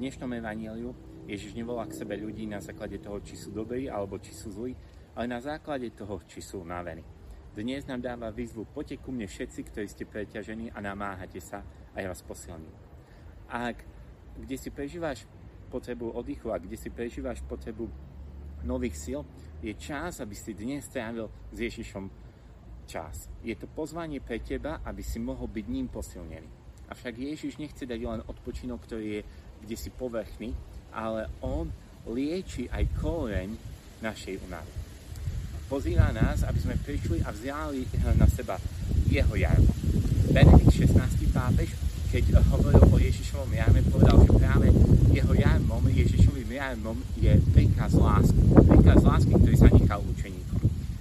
dnešnom evaníliu Ježiš nevolá k sebe ľudí na základe toho, či sú dobrí alebo či sú zlí, ale na základe toho, či sú unavení. Dnes nám dáva výzvu, poďte ku mne všetci, ktorí ste preťažení a namáhate sa a ja vás posilním. Ak kde si prežívaš potrebu oddychu a kde si prežívaš potrebu nových síl, je čas, aby si dnes strávil s Ježišom čas. Je to pozvanie pre teba, aby si mohol byť ním posilnený. Avšak Ježiš nechce dať len odpočinok, ktorý je kde si povrchný, ale on lieči aj koreň našej únavy. Pozýva nás, aby sme prišli a vzali na seba jeho jarmo. Benedikt 16. pápež, keď hovoril o Ježišovom jarme, povedal, že práve jeho jarmom, Ježišovým jarmom je príkaz lásky. Príkaz lásky, ktorý sa nechal učeníkom.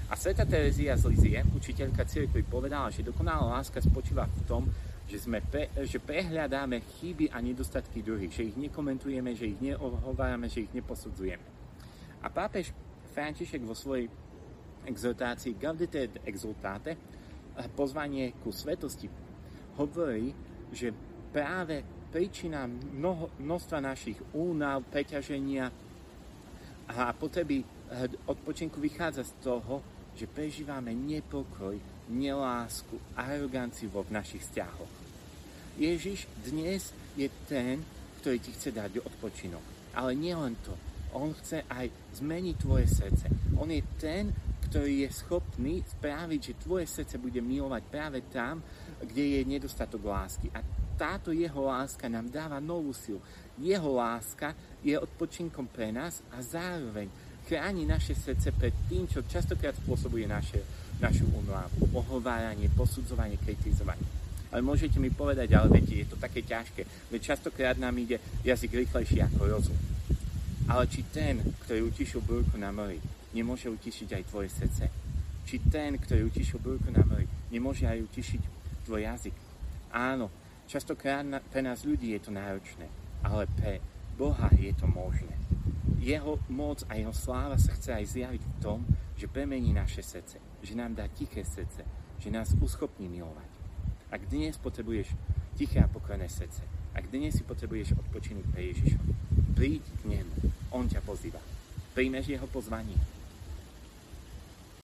A Sveta Terezia z Lizie, učiteľka cirkvi, povedala, že dokonalá láska spočíva v tom, že, sme pre, že prehľadáme chyby a nedostatky druhých, že ich nekomentujeme, že ich neohovárame, že ich neposudzujeme. A pápež František vo svojej exhortácii Gaudete et exultate, pozvanie ku svetosti, hovorí, že práve príčina mnoho, množstva našich únav, preťaženia a potreby odpočinku vychádza z toho, že prežívame nepokoj, nelásku, aroganciu vo v našich vzťahoch. Ježiš dnes je ten, ktorý ti chce dať odpočinok. Ale nielen to. On chce aj zmeniť tvoje srdce. On je ten, ktorý je schopný spraviť, že tvoje srdce bude milovať práve tam, kde je nedostatok lásky. A táto jeho láska nám dáva novú silu. Jeho láska je odpočinkom pre nás a zároveň chráni naše srdce pred tým, čo častokrát spôsobuje naše, našu unlávu. Ohováranie, posudzovanie, kritizovanie. Ale môžete mi povedať, ale viete, je to také ťažké. Veď častokrát nám ide jazyk rýchlejší ako rozum. Ale či ten, ktorý utišil búrku na mori, nemôže utišiť aj tvoje srdce? Či ten, ktorý utišil búrku na mori, nemôže aj utišiť tvoj jazyk? Áno, častokrát pre nás ľudí je to náročné, ale pre Boha je to možné. Jeho moc a jeho sláva sa chce aj zjaviť v tom, že premení naše srdce, že nám dá tiché srdce, že nás uschopní milovať. Ak dnes potrebuješ tiché a pokojné srdce, ak dnes si potrebuješ odpočinúť pre Ježišom, príď k nemu, on ťa pozýva. Príjmeš jeho pozvanie,